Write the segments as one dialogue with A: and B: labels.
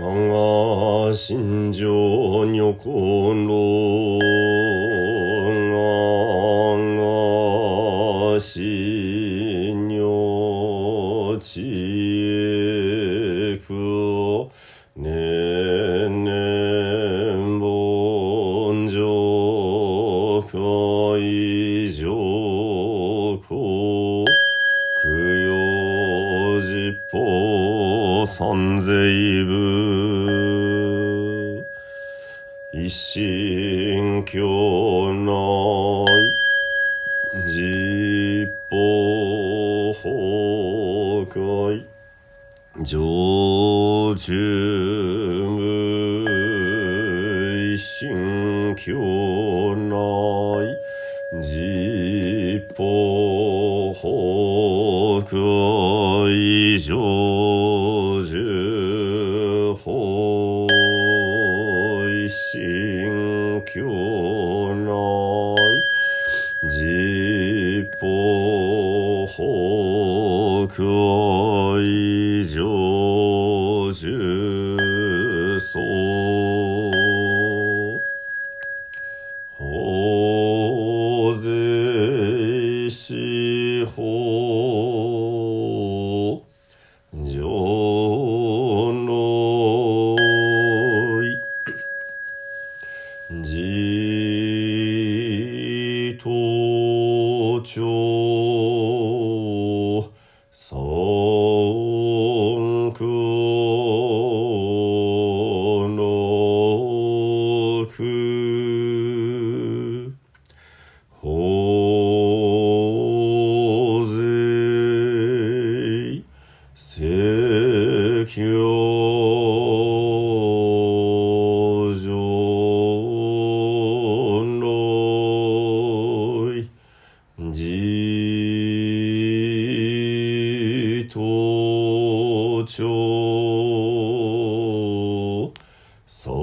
A: 我が心情女ころ我が心女知恵くねんねん盆上海上公供養実法三世部一心教内実法崩壊。上中無一心教内実 Oh. そう。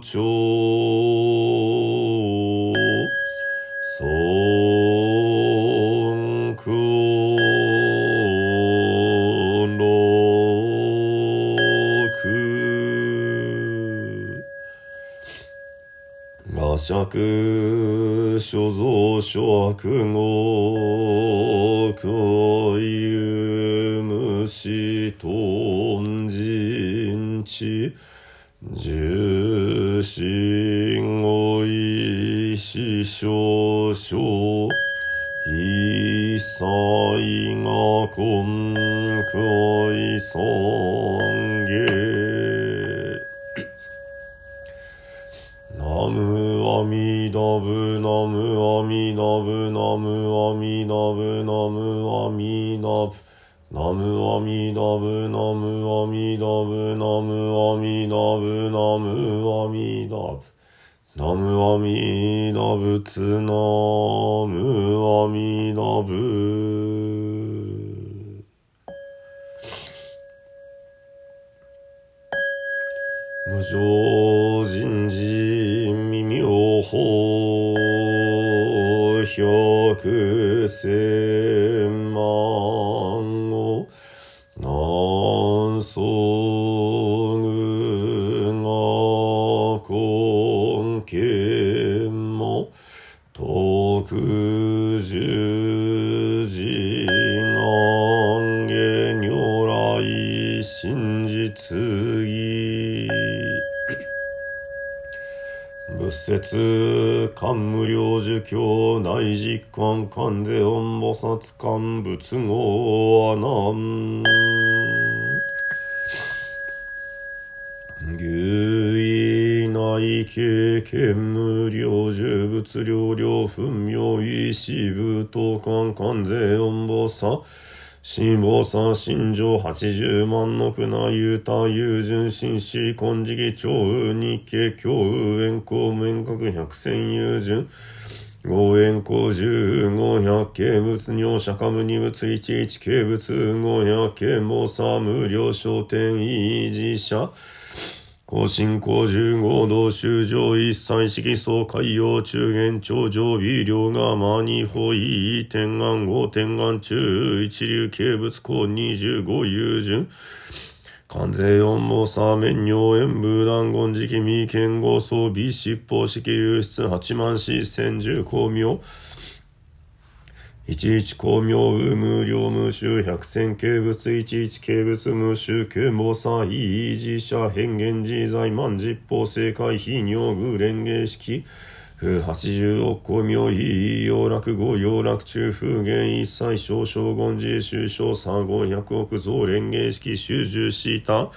A: 長尊空六我釈所蔵所悪語空有重心語意思少々一切が根拠尊下ナムアミダブナムアミダブナムアミダブナムアミダブ。ナムアミダブナムアミダブナムアミダブナムアミダブナムアミダブツナムアミダブ無常人事未妙法百千万 No. 説漢無量寿教大実感観世音菩薩観仏語阿南。牛意内経験無量寿仏量量分妙意志武道観観世音菩薩。辛抱さ心情八十万の船雄太雄純紳士金次義長日経教雨円光面角百戦友人五円光十五百景物尿釈迦無二物一一景物五百景菩薩無料商店維持者。更新公十合同修上一切式総海洋中元頂上微量が間に法医天眼五天眼中一流形物公二十五友順。関税四毛サーメン尿塩ブ団言時期未見合装備尻尾式流出八万四千十光明。一一光明無量無臭百戦形物一一形物無臭空謀祭自社変幻自在万実法正解非尿具連芸式。風八十億光明異洋楽五洋楽中風源一切少将軍自終将三五百億増連芸式修十した。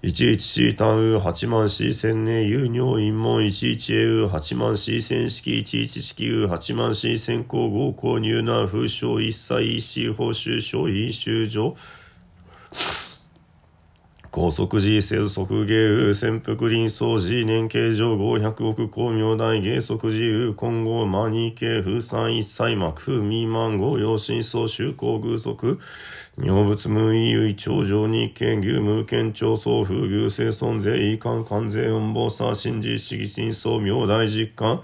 A: 114単雨8万四千年有尿陰門11栄雨8万四千式11式雨8万四千項合項入難風症一切医師報酬症飲酒上高速時、制度即芸、潜伏臨相時、年形上合百億光明大芸即時、混合マニー系、風産一切幕、未満合、養心相、修行偶則、尿物無意唯頂上日経牛無県庁総風牛生存税遺憾関税運防差新実式真相明大実感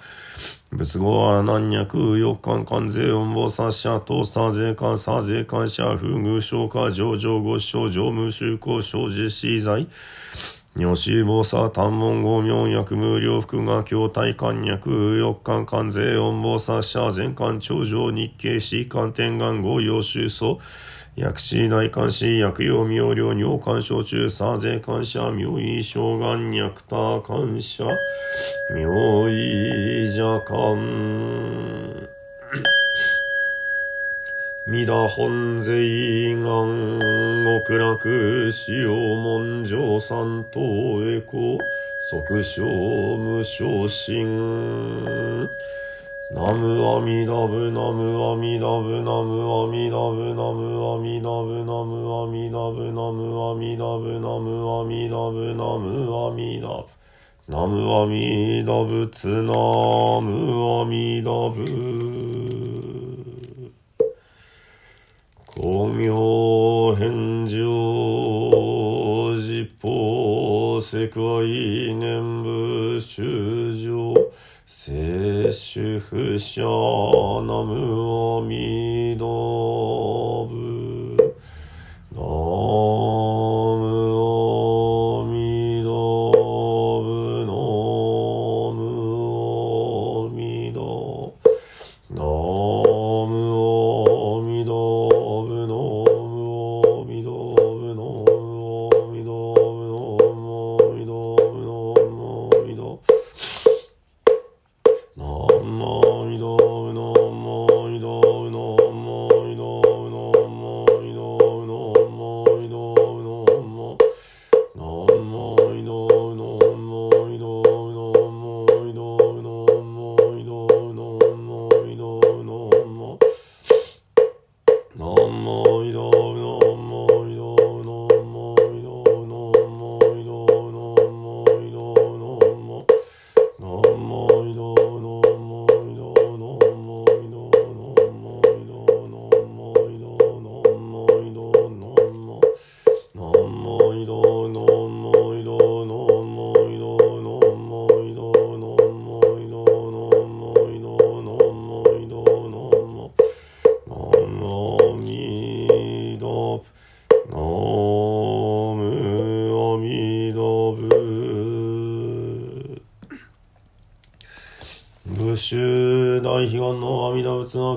A: 仏語は何脈、四巻関税音防殺者、等差税関、差税関者、風遇消化、上場五省、上務修行、生実施罪。尿子防差、単門合名薬無料服が筐体関脈、四巻関税音防殺者、全館頂上日経、死官天眼合用収層。薬師内監視、薬用妙量、尿管症中、差税感謝、妙意小眼、脈多感謝、妙意邪感。弥陀本税願極楽使用文上三等栄光即小無昇進ナムアミダブナムアミダブナムアミダブナムアミダブナムアミダブナムアミダブナムアミダブナムアミダブナムアミダブツナムアミダブ光明返上実法世界念仏修上聖主不祥の無を見どぶ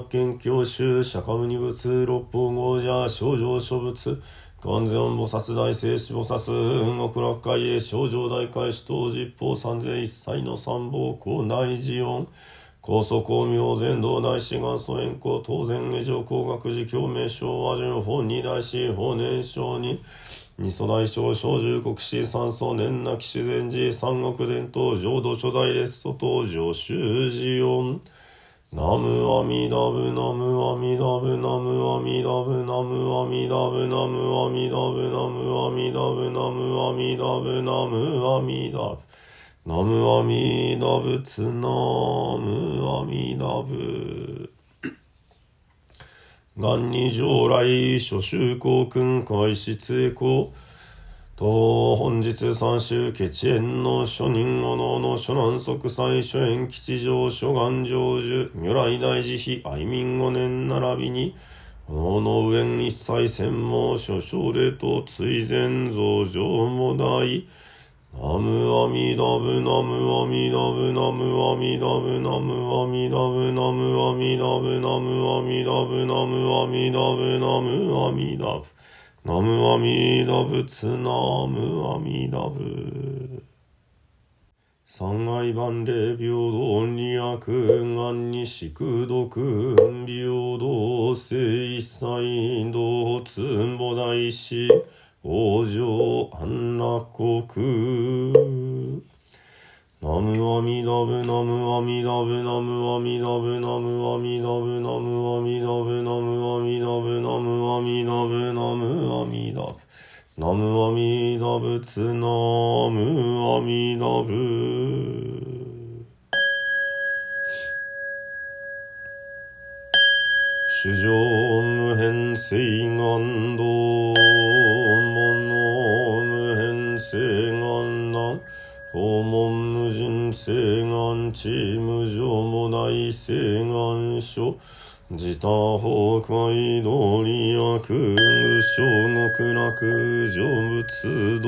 A: 見教宗釈迦牟尼仏六方豪者少女諸仏完全菩薩大聖子菩薩極楽会へ少女大会主等十方三世一切の三宝高大寺音高祖光明全道大師元祖円光当然下上工学寺教名称和順法二大師法年少に二祖大将小十国士三祖年なき自然寺三国伝統浄土初代レスト登場修寺音。ナムアミダブナムアミダブナムアミダブナムアミダブナムアミダブナムアミダブナムアミダブナムアミダブナムアミダ仏ナムアミダブ元に将来諸宗公君開始成功と本日三州決縁の諸人おのの諸南即祭諸縁吉祥諸願成就如来大慈悲愛民五年並びにおの上一切専門諸奨礼と追善増上も大ナムアミダブナムアミダブナムアミダブナムアミダブナムアミダブナムアミダブナムアミダブナムアミダブナムアミダ仏ナムアミダブ。三愛万礼平等二悪願に宿毒平等聖一切道つんぼ大師往生安楽国。ナムアミダブナムアミダブナムアミダブナムアミダブナムアミダブナムアミダブナムアミダブナムアミダブナムアミダブツナムアミダブ主上無変性願道物無変性願難訪問無人性願地無常も大性願書。自他崩壊道理悪無償極楽成仏道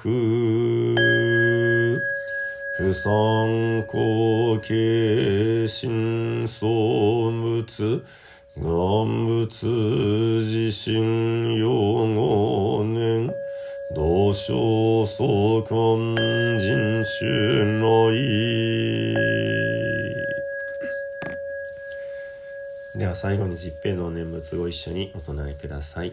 A: 本奥不参考形心相仏願仏自身用語年同生相関人種内では最後に十平の念仏ご一緒にお唱えください。